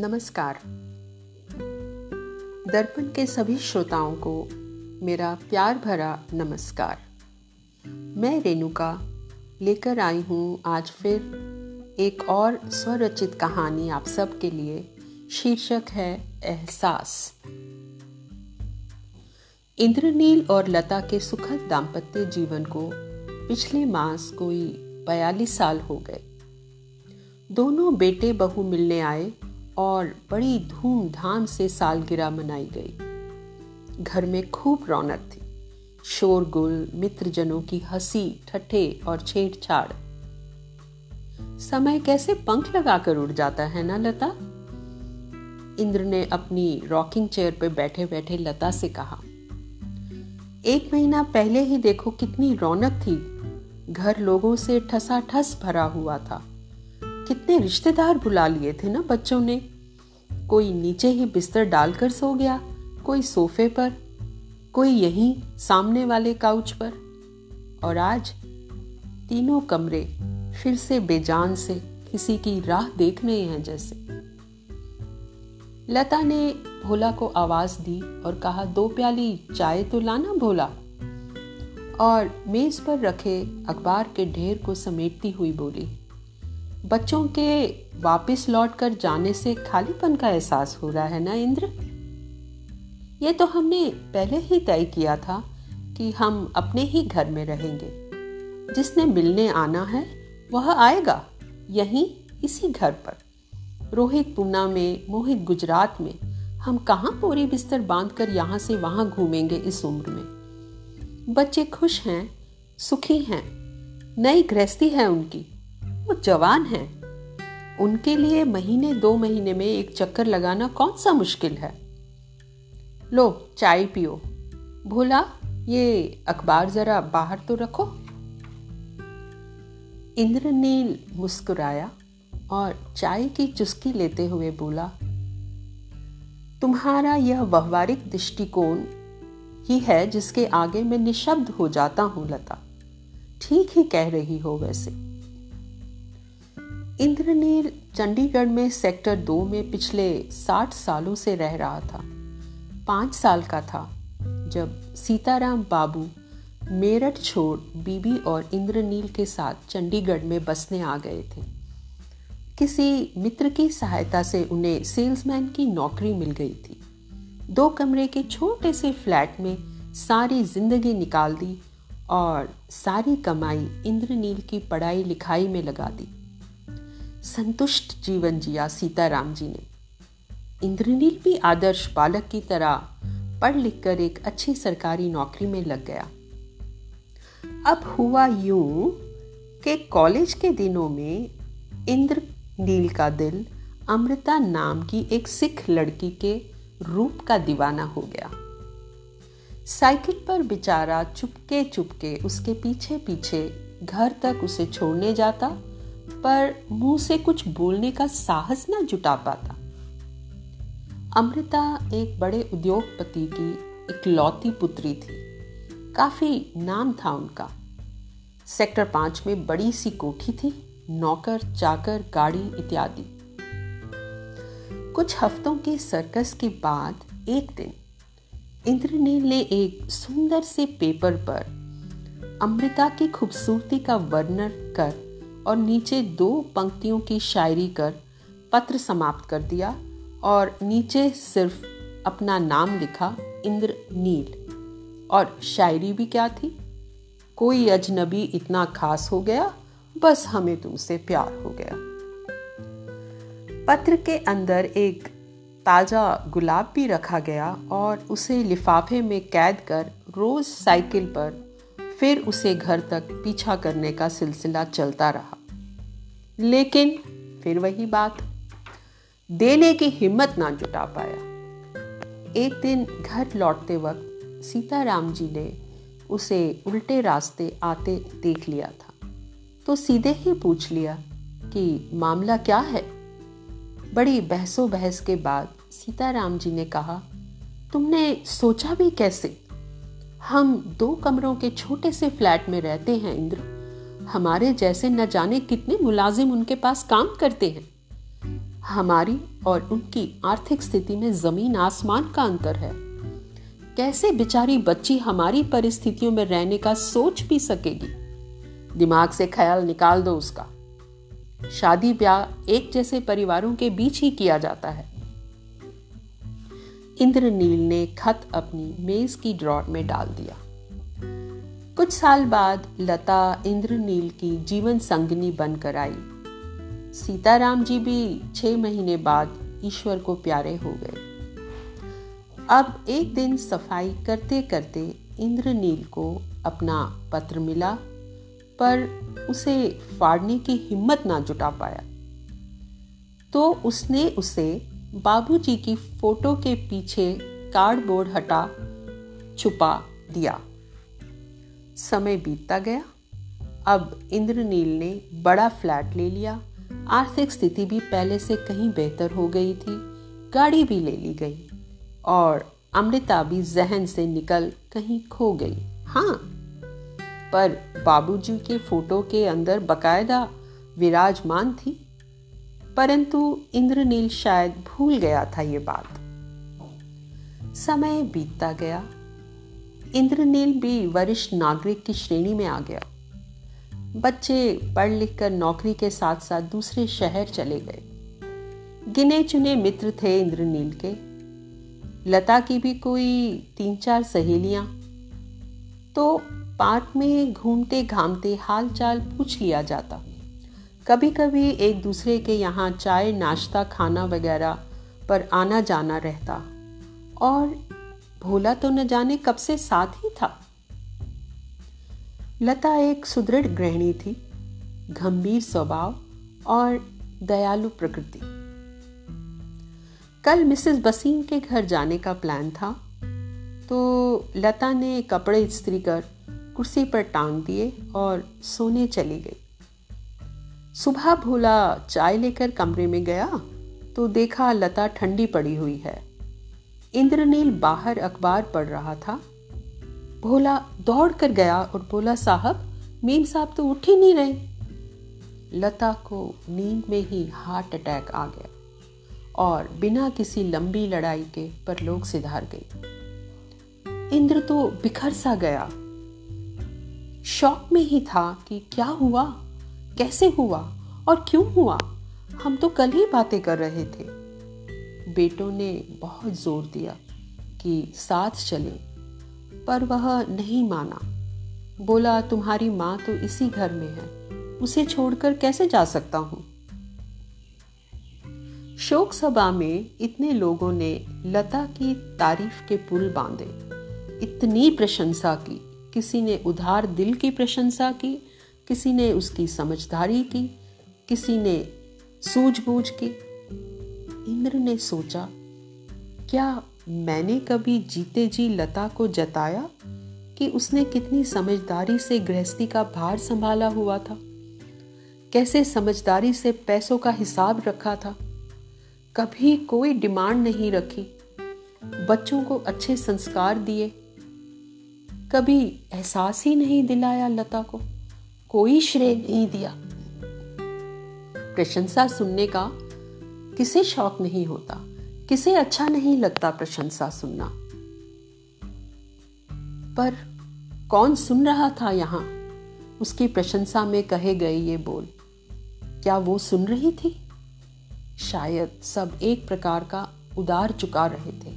नमस्कार। दर्पण के सभी श्रोताओं को मेरा प्यार भरा नमस्कार। मैं रेणुका लेकर आई हूँ आज फिर एक और स्वरचित कहानी आप सबके लिए शीर्षक है एहसास। इंद्रनील और लता के सुखद दाम्पत्य जीवन को पिछले मास कोई बयालीस साल हो गए। दोनों बेटे बहू मिलने आए और बड़ी धूमधाम से सालगिरह मनाई गई। घर में खूब रौनक थी। शोरगुल, मित्रजनों की हँसी, ठट्ठे और छेड़छाड़। समय कैसे पंख लगाकर उड़ जाता है ना, लता? इंद्र ने अपनी रॉकिंग चेयर पर बैठे बैठे लता से कहा, एक महीना पहले ही देखो कितनी रौनक थी। घर लोगों से ठसा ठस भरा हुआ था। कितने रिश्तेदार बुला लिए थे ना बच्चों ने। कोई नीचे ही बिस्तर डालकर सो गया, कोई सोफे पर, कोई यहीं सामने वाले काउच पर। और आज तीनों कमरे फिर से बेजान से किसी की राह देख रहे हैं जैसे। लता ने भोला को आवाज़ दी और कहा, दो प्याली चाय तो लाना भोला। और मेज पर रखे अखबार के ढेर को समेटती हुई बोली बच्चों के वापस लौट कर जाने से खालीपन का एहसास हो रहा है ना, इंद्र? ये तो हमने पहले ही तय किया था कि हम अपने ही घर में रहेंगे। जिसने मिलने आना है, वह आएगा यहीं इसी घर पर। रोहित पूना में, मोहित गुजरात में, हम कहाँ पूरी बिस्तर बाँध कर यहाँ से वहाँ घूमेंगे इस उम्र में? बच्चे खुश हैं, सुखी हैं, नई गृहस्थी है उनकी। वो जवान हैं। उनके लिए महीने, दो महीने में एक चक्कर लगाना कौन सा मुश्किल है? लो, चाय पियो। भोला, ये अखबार जरा बाहर तो रखो। इंद्रनील मुस्कुराया और चाय की चुस्की लेते हुए बोला, तुम्हारा यह व्यवहारिक दृष्टिकोण ही है जिसके आगे मैं निशब्द हो जाता हूँ, लता। ठीक ही कह रही हो वैसे। इंद्रनील चंडीगढ़ में सेक्टर दो में पिछले साठ सालों से रह रहा था। पाँच साल का था, जब सीताराम बाबू मेरठ छोड़ बीबी और इंद्रनील के साथ चंडीगढ़ में बसने आ गए थे। किसी मित्र की सहायता से उन्हें सेल्समैन की नौकरी मिल गई थी। दो कमरे के छोटे से फ्लैट में सारी ज़िंदगी निकाल दी और सारी कमाई इंद्रनील की पढ़ाई लिखाई में लगा दी। संतुष्ट जीवन जिया सीताराम जी ने। इंद्रनील भी आदर्श बालक की तरह पढ़ लिख कर एक अच्छी सरकारी नौकरी में लग गया। अब हुआ यूँ कि कॉलेज के दिनों में इंद्रनील का दिल अमृता नाम की एक सिख लड़की के रूप का दीवाना हो गया। साइकिल पर बेचारा चुपके चुपके उसके पीछे पीछे घर तक उसे छोड़ने जाता पर मुँह से कुछ बोलने का साहस ना जुटा पाता। अमृता एक बड़े उद्योगपति की इकलौती पुत्री थी। काफ़ी नाम था उनका। सेक्टर पाँच में बड़ी सी कोठी थी, नौकर, चाकर, गाड़ी इत्यादि। कुछ हफ्तों के सर्कस के बाद एक दिन इंद्रनील ने एक सुंदर से पेपर पर अमृता की खूबसूरती का वर्णन कर और नीचे दो पंक्तियों की शायरी कर पत्र समाप्त कर दिया और नीचे सिर्फ़ अपना नाम लिखा, इंद्र नील। और शायरी भी क्या थी? कोई अजनबी इतना खास हो गया, बस हमें तुमसे प्यार हो गया। पत्र के अंदर एक ताज़ा गुलाब भी रखा गया और उसे लिफाफे में कैद कर रोज साइकिल पर, फिर उसे घर तक पीछा करने का सिलसिला चलता रहा। लेकिन फिर वही बात। देने की हिम्मत ना जुटा पाया। एक दिन घर लौटते वक्त सीताराम जी ने उसे उल्टे रास्ते आते देख लिया था। तो सीधे ही पूछ लिया कि, मामला क्या है? बड़ी बहसो बहस के बाद सीताराम जी ने कहा, तुमने सोचा भी कैसे? हम दो कमरों के छोटे से फ्लैट में रहते हैं, इंद्र। हमारे जैसे न जाने कितने मुलाजिम उनके पास काम करते हैं। हमारी और उनकी आर्थिक स्थिति में ज़मीन आसमान का अंतर है। कैसे बेचारी बच्ची हमारी परिस्थितियों में रहने का सोच भी सकेगी? दिमाग से ख्याल निकाल दो उसका। शादी ब्याह एक जैसे परिवारों के बीच ही किया जाता है। इंद्रनील ने खत अपनी मेज की ड्रॉर में डाल दिया। कुछ साल बाद लता इंद्रनील की जीवन संगनी बनकर आई। सीताराम जी भी छह महीने बाद ईश्वर को प्यारे हो गए। अब एक दिन सफ़ाई करते करते इंद्रनील को अपना पत्र मिला, पर उसे फाड़ने की हिम्मत ना जुटा पाया। तो उसने उसे बाबूजी की फ़ोटो के पीछे कार्डबोर्ड हटा छुपा दिया। समय बीतता गया। अब इंद्रनील ने बड़ा फ्लैट ले लिया। आर्थिक स्थिति भी पहले से कहीं बेहतर हो गई थी। गाड़ी भी ले ली गई और अमृता भी जहन से निकल कहीं खो गई। हाँ पर बाबूजी के फ़ोटो के अंदर बकायदा विराजमान थी। परंतु इंद्रनील शायद भूल गया था ये बात। समय बीतता गया। इंद्रनील भी वरिष्ठ नागरिक की श्रेणी में आ गया। बच्चे पढ़ लिख कर नौकरी के साथ साथ दूसरे शहर चले गए। गिने चुने मित्र थे इंद्रनील के। लता की भी कोई तीन चार सहेलियाँ। तो पार्क में घूमते घामते हाल चाल पूछ लिया जाता। कभी कभी एक दूसरे के यहाँ चाय, नाश्ता, खाना वगैरह पर आना जाना रहता। और भोला तो न जाने कब से साथ ही था। लता एक सुदृढ़ गृहिणी थी, गंभीर स्वभाव और दयालु प्रकृति। कल मिसेस बसीम के घर जाने का प्लान था तो लता ने कपड़े इस्त्री कर कुर्सी पर टांग दिए और सोने चली गई। सुबह भोला चाय लेकर कमरे में गया तो देखा लता ठंडी पड़ी हुई है। इंद्रनील बाहर अखबार पढ़ रहा था। भोला दौड़ कर गया और बोला, साहब, मीम साहब तो उठ ही नहीं रहे। लता को नींद में ही हार्ट अटैक आ गया और बिना किसी लंबी लड़ाई के परलोक से धार गई। इंद्र तो बिखर सा गया। शौक में ही था कि क्या हुआ, कैसे हुआ और क्यों हुआ। हम तो कल ही बातें कर रहे थे। बेटों ने बहुत ज़ोर दिया कि साथ चले, पर वह नहीं माना। बोला, तुम्हारी माँ तो इसी घर में है, उसे छोड़कर कैसे जा सकता हूँ? शोक सभा में इतने लोगों ने लता की तारीफ़ के पुल बांधे। इतनी प्रशंसा की, किसी ने उधार दिल की प्रशंसा की, किसी ने उसकी समझदारी की, किसी ने सूझबूझ की। इंद्र ने सोचा, क्या मैंने कभी जीते जी लता को जताया कि उसने कितनी समझदारी से गृहस्थी का भार संभाला हुआ था? कैसे समझदारी से पैसों का हिसाब रखा था? कभी कोई डिमांड नहीं रखी। बच्चों को अच्छे संस्कार दिए। कभी एहसास ही नहीं दिलाया लता को। कोई श्रेय नहीं दिया। प्रशंसा सुनने का किसे शौक नहीं होता, किसे अच्छा नहीं लगता प्रशंसा सुनना। पर कौन सुन रहा था यहाँ? उसकी प्रशंसा में कहे गए ये बोल, क्या वो सुन रही थी? शायद सब एक प्रकार का उदार चुका रहे थे।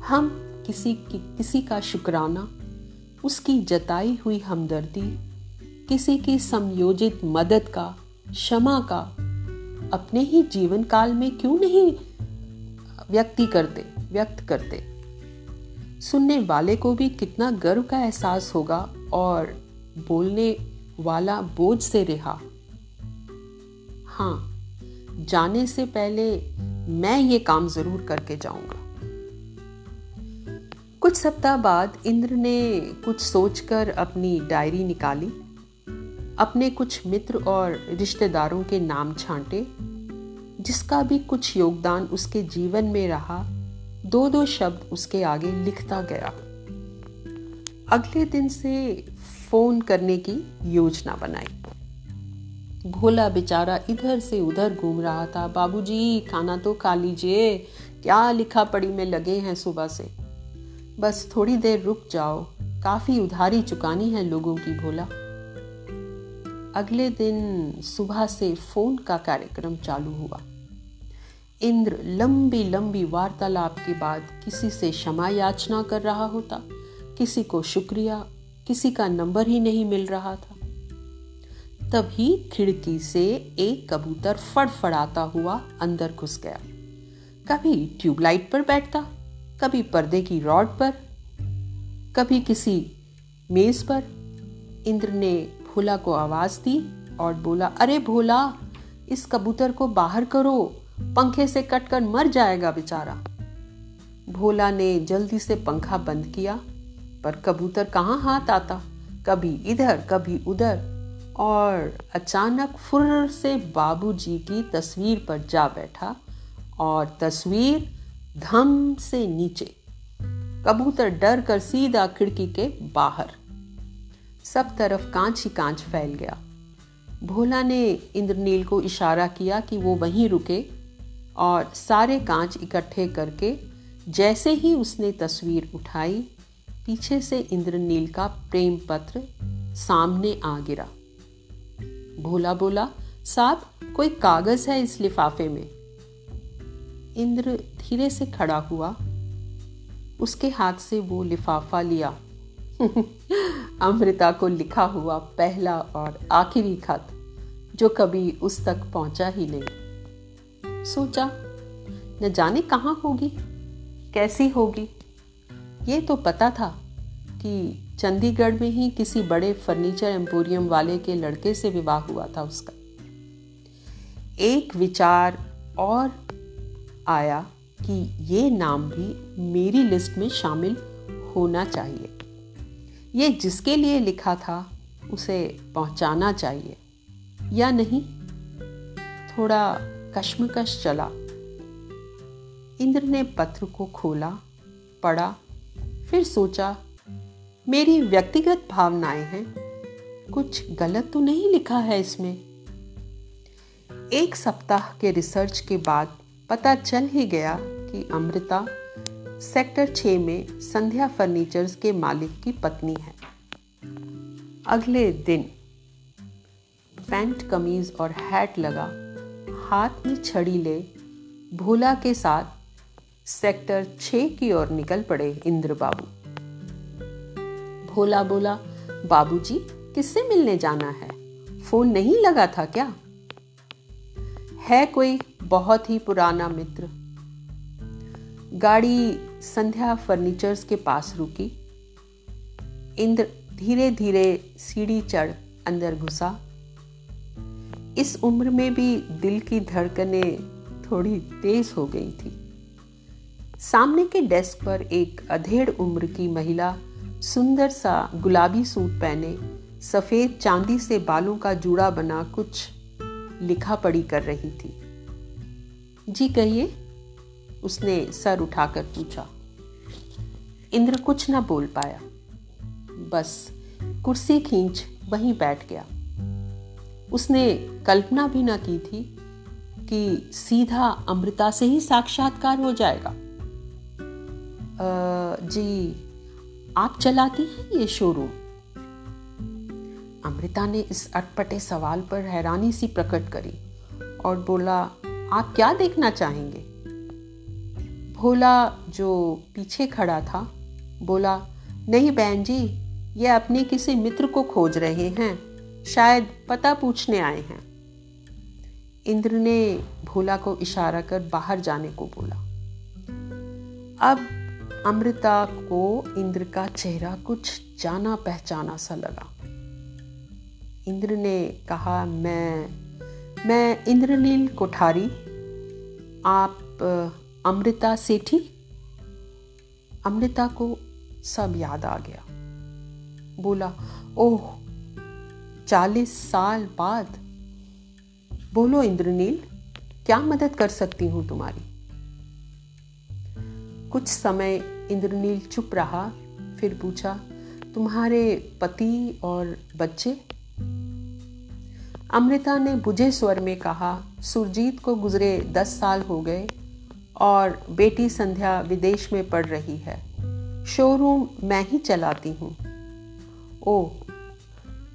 हम किसी की, किसी का शुक्राना, उसकी जताई हुई हमदर्दी, किसी की समयोजित मदद का, क्षमा का अपने ही जीवन काल में क्यों नहीं व्यक्ति करते, व्यक्त करते? सुनने वाले को भी कितना गर्व का एहसास होगा और बोलने वाला बोझ से रिहा। हाँ जाने से पहले मैं ये काम ज़रूर करके जाऊँगा। कुछ सप्ताह बाद इंद्र ने कुछ सोचकर अपनी डायरी निकाली। अपने कुछ मित्र और रिश्तेदारों के नाम छांटे, जिसका भी कुछ योगदान उसके जीवन में रहा, दो दो शब्द उसके आगे लिखता गया। अगले दिन से फ़ोन करने की योजना बनाई। भोला बेचारा इधर से उधर घूम रहा था। बाबूजी, खाना तो खा लीजिए। क्या लिखा पड़ी में लगे हैं सुबह से। बस थोड़ी देर रुक जाओ। काफ़ी उधारी चुकानी है लोगों की भोला। अगले दिन सुबह से फ़ोन का कार्यक्रम चालू हुआ। इंद्र लंबी लंबी वार्तालाप के बाद किसी से क्षमा याचना कर रहा होता, किसी को शुक्रिया, किसी का नंबर ही नहीं मिल रहा था। तभी खिड़की से एक कबूतर फड़फड़ाता हुआ अंदर घुस गया। कभी ट्यूबलाइट पर बैठता, कभी पर्दे की रॉड पर, कभी किसी मेज पर। इंद्र ने भोला को आवाज़ दी और बोला, अरे भोला, इस कबूतर को बाहर करो, पंखे से कटकर मर जाएगा बेचारा। भोला ने जल्दी से पंखा बंद किया, पर कबूतर कहाँ हाथ आता? कभी इधर, कभी उधर, और अचानक फुर्र से बाबूजी की तस्वीर पर जा बैठा और तस्वीर धम से नीचे। कबूतर डर कर सीधा खिड़की के बाहर सब तरफ़ कांच ही कांच फैल गया। भोला ने इंद्रनील को इशारा किया कि वो वहीं रुके और सारे कांच इकट्ठे करके जैसे ही उसने तस्वीर उठाई, पीछे से इंद्रनील का प्रेम पत्र सामने आ गिरा। भोला बोला, साहब, कोई कागज़ है इस लिफाफे में? इंद्र धीरे से खड़ा हुआ। उसके हाथ से वो लिफाफा लिया। अमृता को लिखा हुआ पहला और आखिरी खत, जो कभी उस तक पहुँचा ही नहीं। सोचा, न जाने कहाँ होगी, कैसी होगी। ये तो पता था कि चंडीगढ़ में ही किसी बड़े फर्नीचर एम्पोरियम वाले के लड़के से विवाह हुआ था उसका। एक विचार और आया कि ये नाम भी मेरी लिस्ट में शामिल होना चाहिए। ये जिसके लिए लिखा था, उसे पहुंचाना चाहिए। या नहीं? थोड़ा कश्मकश चला। इंद्र ने पत्र को खोला, पढ़ा, फिर सोचा, मेरी व्यक्तिगत भावनाएँ हैं, कुछ गलत तो नहीं लिखा है इसमें? एक सप्ताह के रिसर्च के बाद पता चल ही गया कि अमृता सेक्टर छ में संध्या फर्नीचर्स के मालिक की पत्नी है। अगले दिन, पैंट, कमीज और हैट लगा, हाथ में छड़ी ले, भोला के साथ सेक्टर छ की ओर निकल पड़े इंद्र बाबू। भोला बोला, बाबूजी, किससे मिलने जाना है? फ़ोन नहीं लगा था क्या? है कोई बहुत ही पुराना मित्र। गाड़ी संध्या फर्नीचर्स के पास रुकी। इंद्र धीरे धीरे सीढ़ी चढ़ अंदर घुसा। इस उम्र में भी दिल की धड़कनें थोड़ी तेज हो गई थी। सामने के डेस्क पर एक अधेड़ उम्र की महिला सुंदर सा गुलाबी सूट पहने, सफ़ेद चांदी से बालों का जूड़ा बना कुछ लिखा पड़ी कर रही थी। जी कहिए उसने सर उठाकर पूछा इंद्र कुछ ना बोल पाया। बस कुर्सी खींच वहीं बैठ गया। उसने कल्पना भी ना की थी कि सीधा अमृता से ही साक्षात्कार हो जाएगा। आ, जी आप चलाती हैं ये शोरूम अमृता ने इस अटपटे सवाल पर हैरानी सी प्रकट करी और बोला आप क्या देखना चाहेंगे? भोला जो पीछे खड़ा था, बोला, नहीं बहन जी, ये अपने किसी मित्र को खोज रहे हैं, शायद पता पूछने आए हैं। इंद्र ने भोला को इशारा कर बाहर जाने को बोला। अब अमृता को इंद्र का चेहरा कुछ जाना पहचाना सा लगा। इंद्र ने कहा, मैं मैं इंद्रनील कोठारी, आप अमृता सेठी, अमृता को सब याद आ गया। बोला, ओह, चालीस साल बाद। बोलो, इंद्रनील, क्या मदद कर सकती हूँ तुम्हारी? कुछ समय इंद्रनील चुप रहा, फिर पूछा, तुम्हारे पति और बच्चे? अमृता ने बुझे स्वर में कहा, सुरजीत को गुजरे दस साल हो गए और बेटी संध्या विदेश में पढ़ रही है। शोरूम मैं ही चलाती हूँ। Oh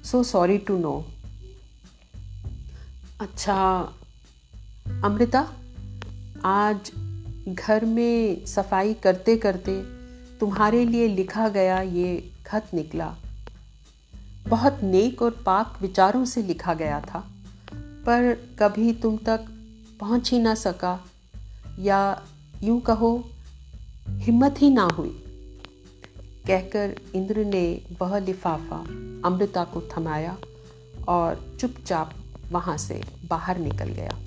so sorry to know अच्छा अमृता, आज घर में सफ़ाई करते करते तुम्हारे लिए लिखा गया ये खत निकला। बहुत नेक और पाक विचारों से लिखा गया था, पर कभी तुम तक पहुँच ही ना सका। या यूँ कहो, हिम्मत ही ना हुई। कहकर इंद्र ने वह लिफाफा अमृता को थमाया और चुपचाप वहाँ से बाहर निकल गया।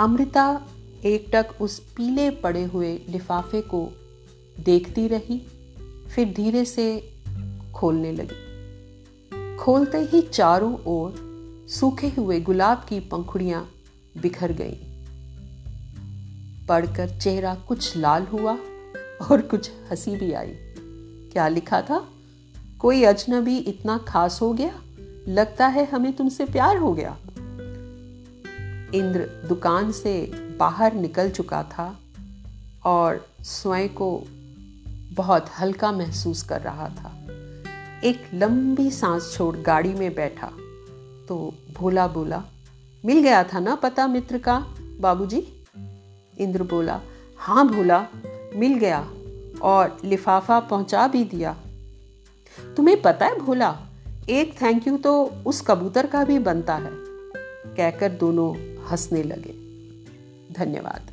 अमृता एकटक उस पीले पड़े हुए लिफाफे को देखती रही, फिर धीरे से खोलने लगी। खोलते ही चारों ओर सूखे हुए गुलाब की पंखुड़ियाँ बिखर गईं। पढ़कर चेहरा कुछ लाल हुआ और कुछ हँसी भी आई। क्या लिखा था? कोई अजनबी इतना खास हो गया? लगता है हमें तुमसे प्यार हो गया। इंद्र दुकान से बाहर निकल चुका था और स्वयं को बहुत हल्का महसूस कर रहा था। एक लंबी सांस छोड़ गाड़ी में बैठा तो भोला बोला, मिल गया था ना पता मित्र का, बाबूजी? इंद्र बोला हाँ भोला, मिल गया और लिफाफा पहुँचा भी दिया। तुम्हें पता है भोला, एक थैंक यू तो उस कबूतर का भी बनता है, कहकर दोनों हंसने लगे। धन्यवाद।